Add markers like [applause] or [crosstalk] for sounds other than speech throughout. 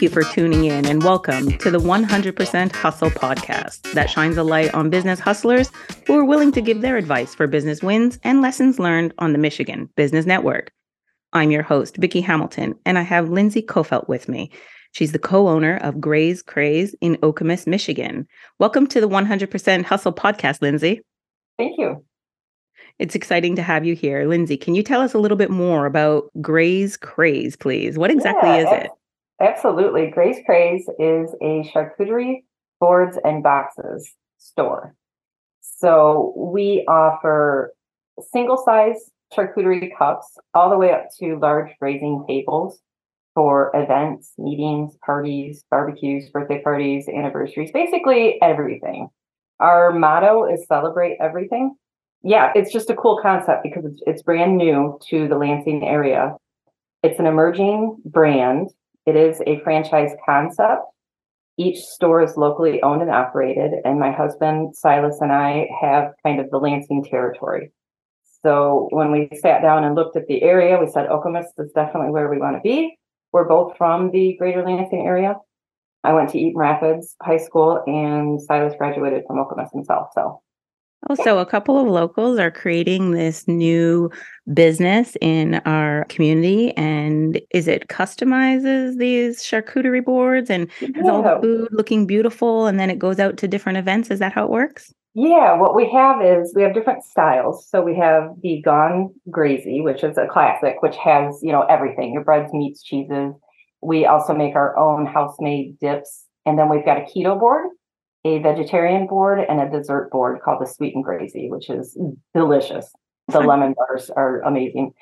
Thank you for tuning in and welcome to the 100% Hustle podcast that shines a light on business hustlers who are willing to give their advice for business wins and lessons learned on the Michigan Business Network. I'm your host, Vicki Hamilton, and I have Lindsey Coffelt with me. She's the co-owner of Graze Craze in Okemos, Michigan. Welcome to the 100% Hustle podcast, Lindsey. Thank you. It's exciting to have you here. Lindsey, can you tell us a little bit more about Graze Craze, please? What exactly yeah, is it? Absolutely. Graze Craze is a charcuterie boards and boxes store. So we offer single size charcuterie cups all the way up to large grazing tables for events, meetings, parties, barbecues, birthday parties, anniversaries, basically everything. Our motto is celebrate everything yeah, it's just a cool concept because it's, it's brand new to the Lansing area. It's an emerging brand. It is a franchise concept. Each store is locally owned and operated, and my husband Silas and I have kind of the Lansing territory. So when we sat down and looked at the area, we said Okemos is definitely where we want to be. We're both from the greater Lansing area. I went to Eaton Rapids High School, and Silas graduated from Okemos himself. So Oh, so a couple of locals are creating this new business in our community. And is it customizes these charcuterie boards and yeah. has all the food looking beautiful and then it goes out to different events? Is that how it works? Yeah, what we have is we have different styles. So we have the Gone Grazy, which is a classic, which has, you know, everything your breads, meats, cheeses. We also make our own house made dips. And then we've got a keto board, a vegetarian board and a dessert board called the Sweet and Grazy, which is delicious. The lemon bars are amazing.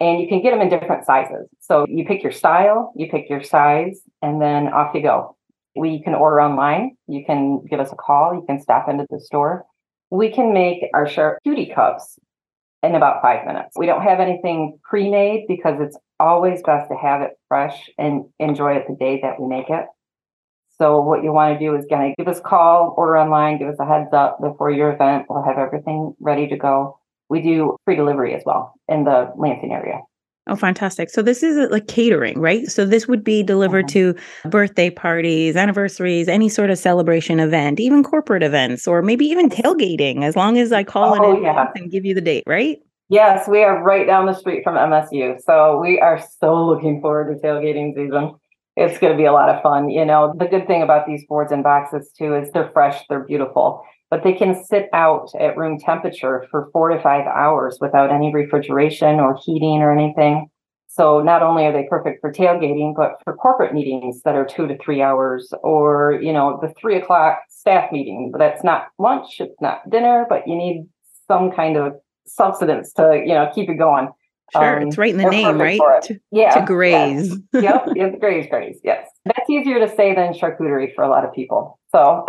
And you can get them in different sizes. So you pick your style, you pick your size, and then off you go. We can order online. You can give us a call. You can stop into the store. We can make our charcuterie cups in about five minutes. We don't have anything pre made because it's always best to have it fresh and enjoy it the day that we make it. So what you want to do is kind of give us a call, order online, give us a heads up before your event. We'll have everything ready to go. We do free delivery as well in the Lansing area. Oh, fantastic. So this is like catering, right? So this would be delivered mm-hmm. to birthday parties, anniversaries, any sort of celebration event, even corporate events, or maybe even tailgating, as long as I call oh, it yeah. and give you the date, right? Yes, we are right down the street from MSU. So we are so looking forward to tailgating season it's going to be a lot of fun. You know, the good thing about these boards and boxes too is they're fresh, they're beautiful, but they can sit out at room temperature for four to five hours without any refrigeration or heating or anything. So not only are they perfect for tailgating, but for corporate meetings that are two to three hours, or you know, the three o'clock staff meeting. That's not lunch, it's not dinner, but you need some kind of substance to you know keep it going. Sure, um, it's right in the name, right? To, yeah, to graze. Yes. yep, [laughs] yep, graze, graze. Yes, that's easier to say than charcuterie for a lot of people. So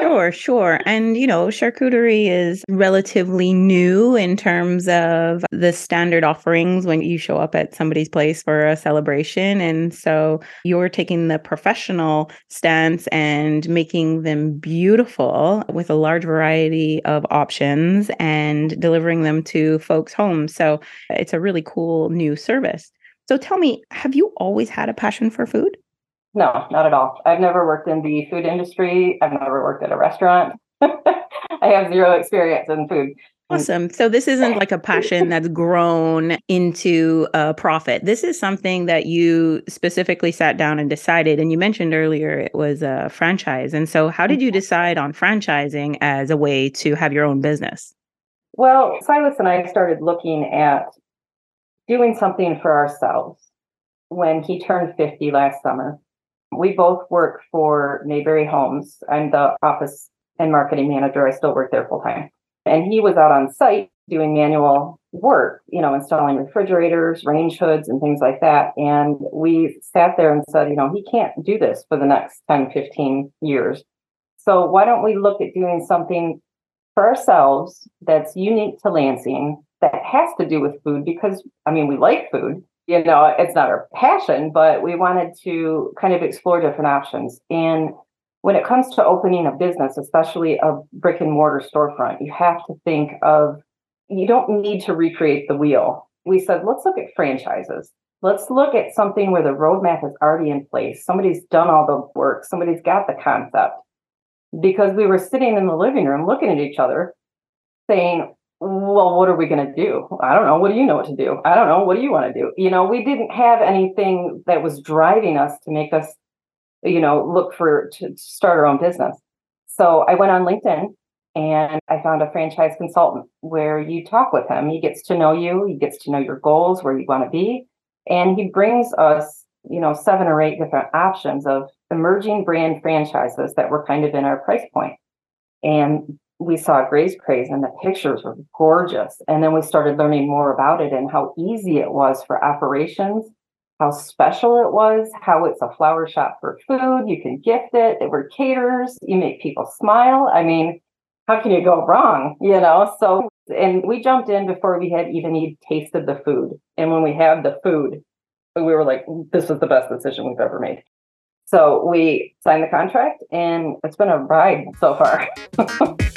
sure, sure. And you know, charcuterie is relatively new in terms of the standard offerings when you show up at somebody's place for a celebration. And so you're taking the professional stance and making them beautiful with a large variety of options and delivering them to folks' homes. So it's a really cool new service. So tell me, have you always had a passion for food? No, not at all. I've never worked in the food industry. I've never worked at a restaurant. [laughs] I have zero experience in food. Awesome. So this isn't like a passion that's grown into a profit. This is something that you specifically sat down and decided. And you mentioned earlier it was a franchise. And so how did you mm-hmm. decide on franchising as a way to have your own business? Well, Silas and I started looking at doing something for ourselves when he turned 50 last summer. We both work for Mayberry Homes. I'm the office and marketing manager. I still work there full time. And he was out on site doing manual work, you know, installing refrigerators, range hoods, and things like that. And we sat there and said, you know, he can't do this for the next 10, 15 years. So why don't we look at doing something for ourselves that's unique to Lansing that has to do with food? Because, I mean, we like food you know, it's not our passion, but we wanted to kind of explore different options. And when it comes to opening a business, especially a brick and mortar storefront, you have to think of, you don't need to recreate the wheel. We said, let's look at franchises. let's look at something where the roadmap is already in place. Somebody's done all the work, somebody's got the concept. Because we were sitting in the living room looking at each other, saying, well, what are we going to do? I don't know. What do you know what to do? I don't know. What do you want to do? You know, we didn't have anything that was driving us to make us, you know, look for to start our own business. So I went on LinkedIn and I found a franchise consultant where you talk with him. He gets to know you, he gets to know your goals, where you want to be, and he brings us, you know, seven or eight different options of emerging brand franchises that were kind of in our price point. And we saw Graze Craze and the pictures were gorgeous. And then we started learning more about it and how easy it was for operations, how special it was, how it's a flower shop for food. You can gift it. There were caterers. You make people smile. I mean, how can you go wrong? You know, so and we jumped in before we had even even tasted the food. And when we had the food, we were like, this was the best decision we've ever made. So we signed the contract and it's been a ride so far. [laughs]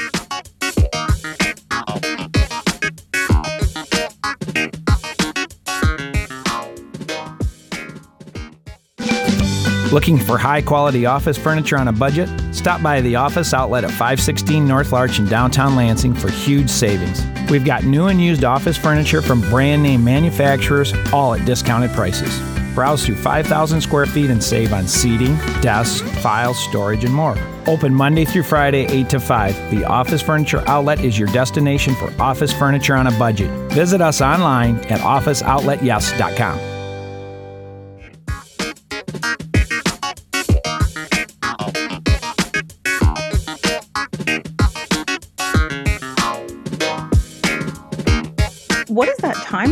Looking for high quality office furniture on a budget? Stop by the office outlet at 516 North Larch in downtown Lansing for huge savings. We've got new and used office furniture from brand name manufacturers, all at discounted prices. Browse through 5,000 square feet and save on seating, desks, files, storage, and more. Open Monday through Friday, 8 to 5. The Office Furniture Outlet is your destination for office furniture on a budget. Visit us online at officeoutletyes.com.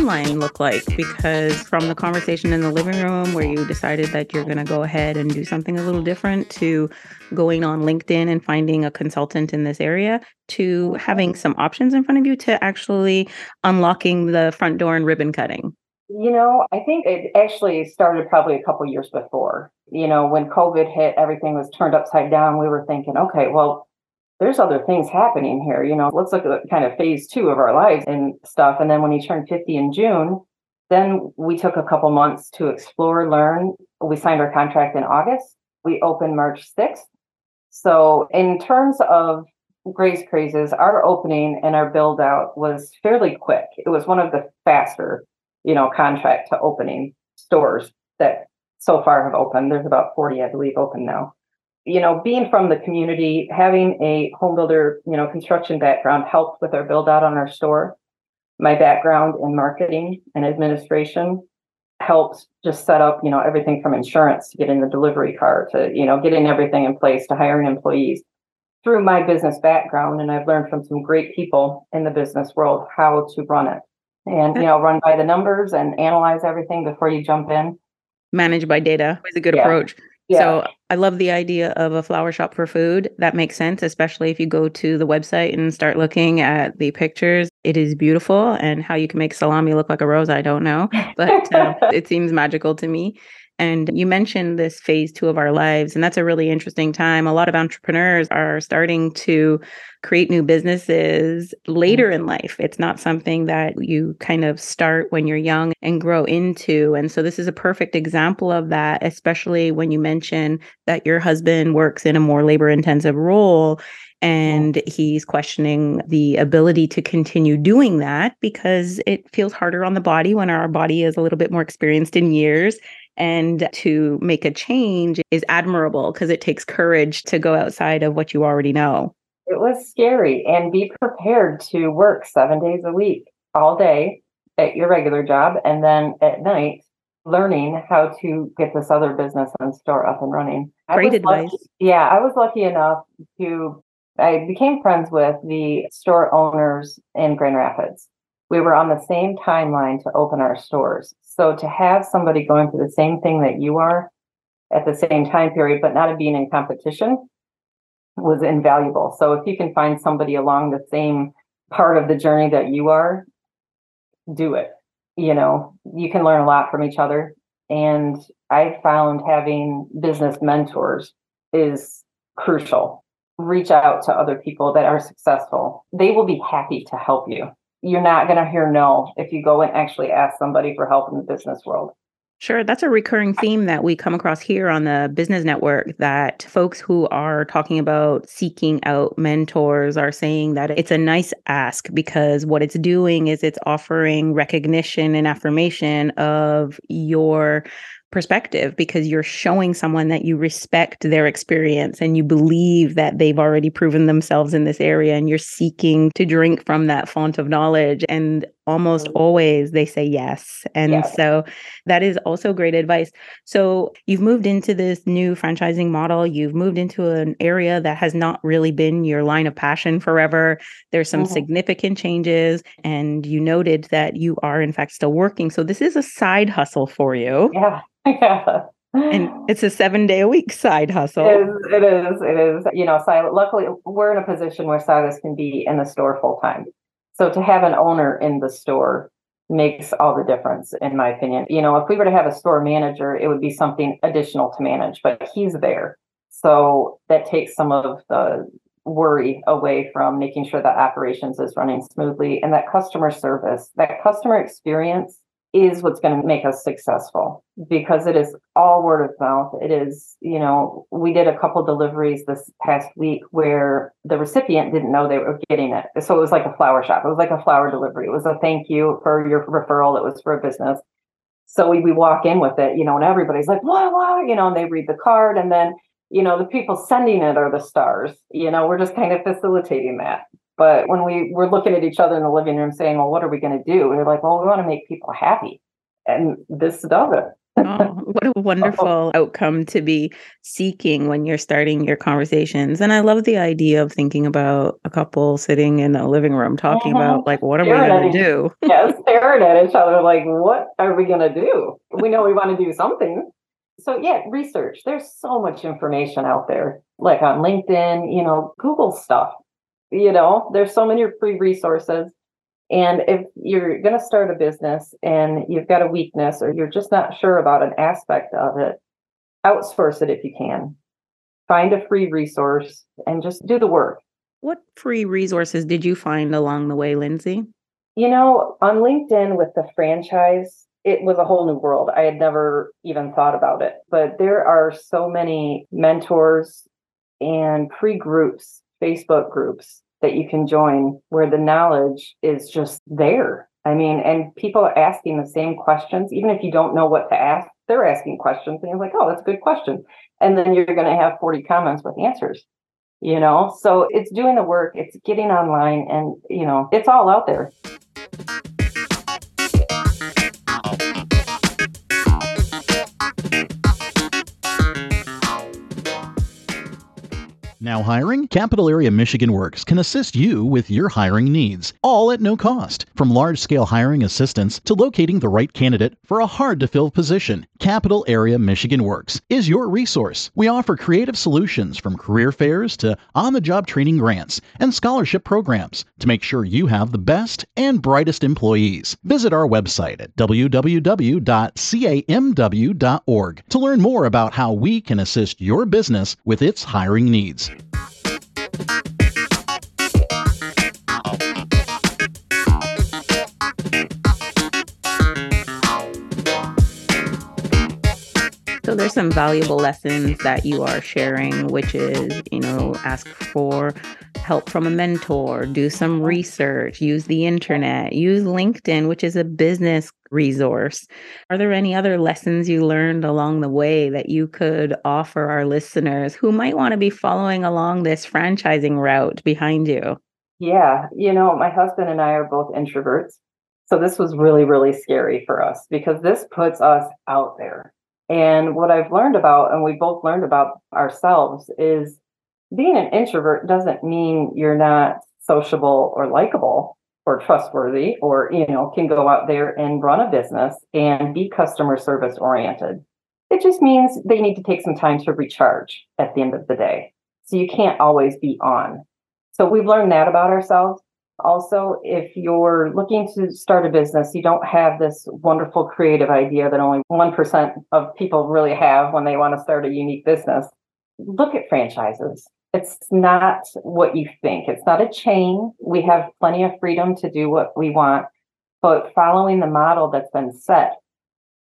timeline look like? Because from the conversation in the living room where you decided that you're going to go ahead and do something a little different to going on LinkedIn and finding a consultant in this area to having some options in front of you to actually unlocking the front door and ribbon cutting? You know, I think it actually started probably a couple years before. You know, when COVID hit, everything was turned upside down. We were thinking, okay, well, there's other things happening here. You know, let's look at kind of phase two of our lives and stuff. And then when he turned 50 in June, then we took a couple months to explore, learn. We signed our contract in August. We opened March 6th. So, in terms of Graze Crazes, our opening and our build out was fairly quick. It was one of the faster, you know, contract to opening stores that so far have opened. There's about 40, I believe, open now you know, being from the community, having a home builder, you know, construction background helped with our build out on our store. My background in marketing and administration helped just set up, you know, everything from insurance to getting the delivery car to, you know, getting everything in place to hiring employees through my business background. And I've learned from some great people in the business world how to run it and, you know, run by the numbers and analyze everything before you jump in. Manage by data is a good yeah. approach. Yeah. So I love the idea of a flower shop for food. That makes sense, especially if you go to the website and start looking at the pictures. It is beautiful, and how you can make salami look like a rose, I don't know, but uh, [laughs] it seems magical to me. And you mentioned this phase two of our lives, and that's a really interesting time. A lot of entrepreneurs are starting to create new businesses later mm-hmm. in life. It's not something that you kind of start when you're young and grow into. And so this is a perfect example of that, especially when you mention that your husband works in a more labor intensive role and he's questioning the ability to continue doing that because it feels harder on the body when our body is a little bit more experienced in years and to make a change is admirable because it takes courage to go outside of what you already know. It was scary and be prepared to work seven days a week, all day at your regular job, and then at night learning how to get this other business and store up and running. Great advice. Lucky, yeah, I was lucky enough to I became friends with the store owners in Grand Rapids. We were on the same timeline to open our stores. So to have somebody going through the same thing that you are at the same time period, but not being in competition was invaluable. So if you can find somebody along the same part of the journey that you are, do it. You know, you can learn a lot from each other. And I found having business mentors is crucial. Reach out to other people that are successful. They will be happy to help you you're not going to hear no if you go and actually ask somebody for help in the business world. Sure. That's a recurring theme that we come across here on the business network that folks who are talking about seeking out mentors are saying that it's a nice ask because what it's doing is it's offering recognition and affirmation of your perspective because you're showing someone that you respect their experience and you believe that they've already proven themselves in this area and you're seeking to drink from that font of knowledge and almost mm-hmm. always they say yes. And yes. so that is also great advice. So you've moved into this new franchising model. You've moved into an area that has not really been your line of passion forever. There's some mm-hmm. significant changes and you noted that you are in fact still working. So this is a side hustle for you. Yeah [laughs] yeah. And it's a seven day a week side hustle. It is, it is. It is. You know, Silas, luckily, we're in a position where Silas can be in the store full time. So to have an owner in the store makes all the difference, in my opinion. You know, if we were to have a store manager, it would be something additional to manage, but he's there. So that takes some of the worry away from making sure that operations is running smoothly and that customer service, that customer experience is what's going to make us successful because it is all word of mouth. It is, you know, we did a couple deliveries this past week where the recipient didn't know they were getting it. So it was like a flower shop. It was like a flower delivery. It was a thank you for your referral. It was for a business. So we, we walk in with it, you know, and everybody's like, wow, wow, you know, and they read the card. And then, you know, the people sending it are the stars. You know, we're just kind of facilitating that. But when we were looking at each other in the living room saying, well, what are we going to do? We are like, well, we want to make people happy. And this does it. oh, what a [laughs] wonderful outcome to be seeking when you're starting your conversations. And I love the idea of thinking about a couple sitting in a living room talking mm-hmm. about, like, what are staring we going to do? [laughs] yeah, staring at each other, like, what are we going to do? We know we want to do something. So, yeah, research. There's so much information out there, like on LinkedIn, you know, Google stuff you know there's so many free resources. And if you're going to start a business and you've got a weakness or you're just not sure about an aspect of it outsource it if you can. Find a free resource and just do the work. What free resources did you find along the way lindsey? You know on linkedin with the franchise it was a whole new world. I had never even thought about it but there are so many mentors and free groups facebook groups that you can join where the knowledge is just there. I mean, and people are asking the same questions, even if you don't know what to ask, they're asking questions, and you're like, oh, that's a good question. And then you're going to have 40 comments with answers, you know? So it's doing the work, it's getting online, and, you know, it's all out there. Now hiring? Capital Area Michigan Works can assist you with your hiring needs, all at no cost. From large scale hiring assistance to locating the right candidate for a hard to fill position, Capital Area Michigan Works is your resource. We offer creative solutions from career fairs to on the job training grants and scholarship programs to make sure you have the best and brightest employees. Visit our website at www.camw.org to learn more about how we can assist your business with its hiring needs. So there's some valuable lessons that you are sharing, which is, you know, ask for help from a mentor, do some research, use the internet, use LinkedIn, which is a business resource. Are there any other lessons you learned along the way that you could offer our listeners who might want to be following along this franchising route behind you? Yeah, you know, my husband and I are both introverts. So this was really, really scary for us because this puts us out there. And what I've learned about, and we both learned about ourselves, is being an introvert doesn't mean you're not sociable or likable or trustworthy or you know can go out there and run a business and be customer service oriented. It just means they need to take some time to recharge at the end of the day. So you can't always be on. So we've learned that about ourselves. Also if you're looking to start a business you don't have this wonderful creative idea that only 1% of people really have when they want to start a unique business. Look at franchises it's not what you think. It's not a chain. We have plenty of freedom to do what we want, but following the model that's been set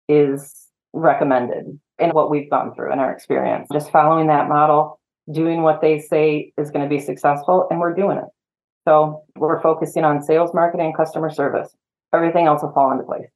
is recommended in what we've gone through in our experience. Just following that model, doing what they say is going to be successful, and we're doing it. So we're focusing on sales, marketing, customer service. Everything else will fall into place.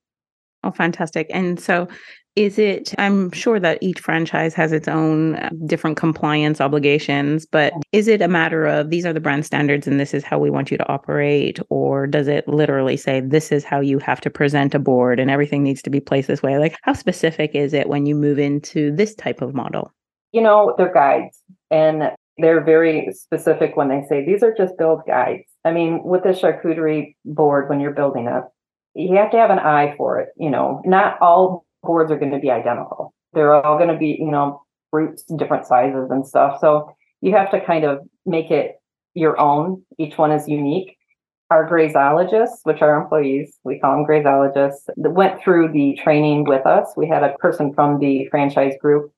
Oh, fantastic. And so is it, I'm sure that each franchise has its own uh, different compliance obligations, but is it a matter of these are the brand standards and this is how we want you to operate? Or does it literally say this is how you have to present a board and everything needs to be placed this way? Like, how specific is it when you move into this type of model? You know, they're guides and they're very specific when they say these are just build guides. I mean, with the charcuterie board, when you're building it, you have to have an eye for it. You know, not all boards are going to be identical. They're all going to be, you know, fruits, different sizes and stuff. So you have to kind of make it your own. Each one is unique. Our grazeologists, which are employees, we call them grazeologists, that went through the training with us. We had a person from the franchise group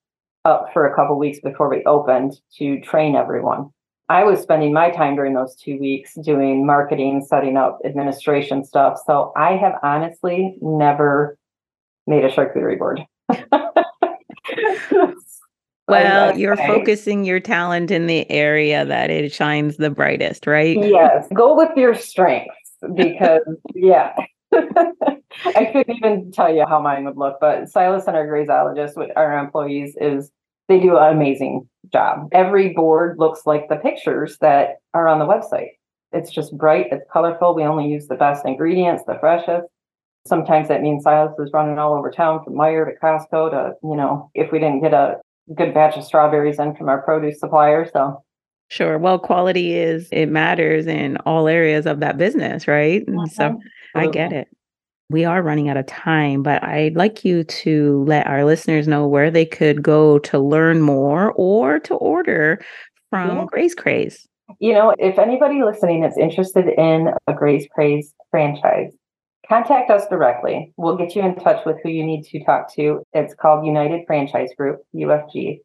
up for a couple weeks before we opened to train everyone. I was spending my time during those two weeks doing marketing, setting up administration stuff. So I have honestly never made a charcuterie board. [laughs] well, you're focusing your talent in the area that it shines the brightest, right? Yes. [laughs] Go with your strengths because, yeah. [laughs] I couldn't even tell you how mine would look, but Silas and our grazeologist with our employees is they do an amazing job. Every board looks like the pictures that are on the website. It's just bright, it's colorful. We only use the best ingredients, the freshest. Sometimes that means Silas is running all over town from Meijer to Costco to, you know, if we didn't get a good batch of strawberries in from our produce supplier. So Sure. Well, quality is it matters in all areas of that business, right? And so. Mm-hmm. I get it. We are running out of time, but I'd like you to let our listeners know where they could go to learn more or to order from yeah. Graze Craze. You know, if anybody listening is interested in a Graze Craze franchise, contact us directly. We'll get you in touch with who you need to talk to. It's called United Franchise Group, UFG.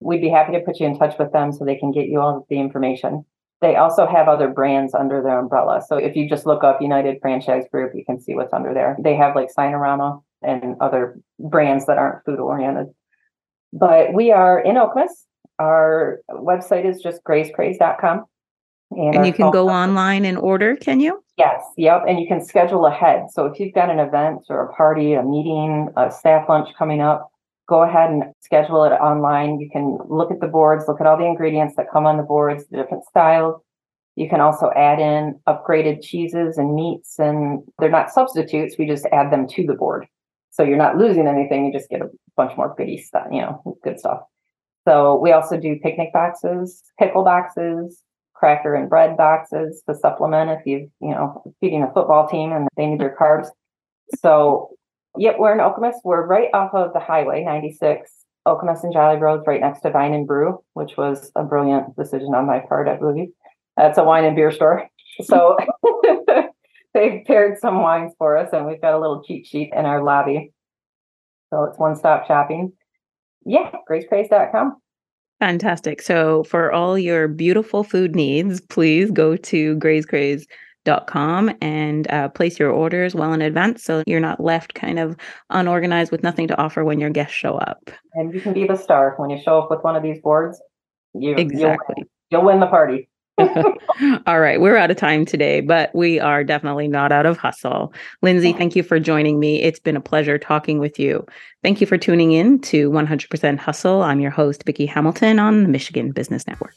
We'd be happy to put you in touch with them so they can get you all the information. They also have other brands under their umbrella. So if you just look up United Franchise Group, you can see what's under there. They have like Signarama and other brands that aren't food oriented. But we are in Okemos. Our website is just grazecraze.com. And, and you can go online and order, can you? Yes, yep. And you can schedule ahead. So if you've got an event or a party, a meeting, a staff lunch coming up, go ahead and schedule it online. You can look at the boards, look at all the ingredients that come on the boards, the different styles. You can also add in upgraded cheeses and meats, and they're not substitutes. We just add them to the board. So you're not losing anything. You just get a bunch more goodie stuff, you know, good stuff. So we also do picnic boxes, pickle boxes, cracker and bread boxes to supplement if you, you know, feeding a football team and they need their carbs. So Yep, we're in Okemos. We're right off of the highway 96, Okemos and Jolly Roads, right next to Vine and Brew, which was a brilliant decision on my part, I believe. That's a wine and beer store. So [laughs] they've paired some wines for us, and we've got a little cheat sheet in our lobby. So it's one stop shopping. Yeah, grazecraze.com. Fantastic. So for all your beautiful food needs, please go to Graze Craze com and uh, place your orders well in advance so you're not left kind of unorganized with nothing to offer when your guests show up. And you can be the star when you show up with one of these boards. You, exactly. You'll win, you'll win the party. [laughs] All right, we're out of time today, but we are definitely not out of hustle. Lindsey, thank you for joining me. It's been a pleasure talking with you. Thank you for tuning in to 100% Hustle. I'm your host, Vicki Hamilton on the Michigan Business Network.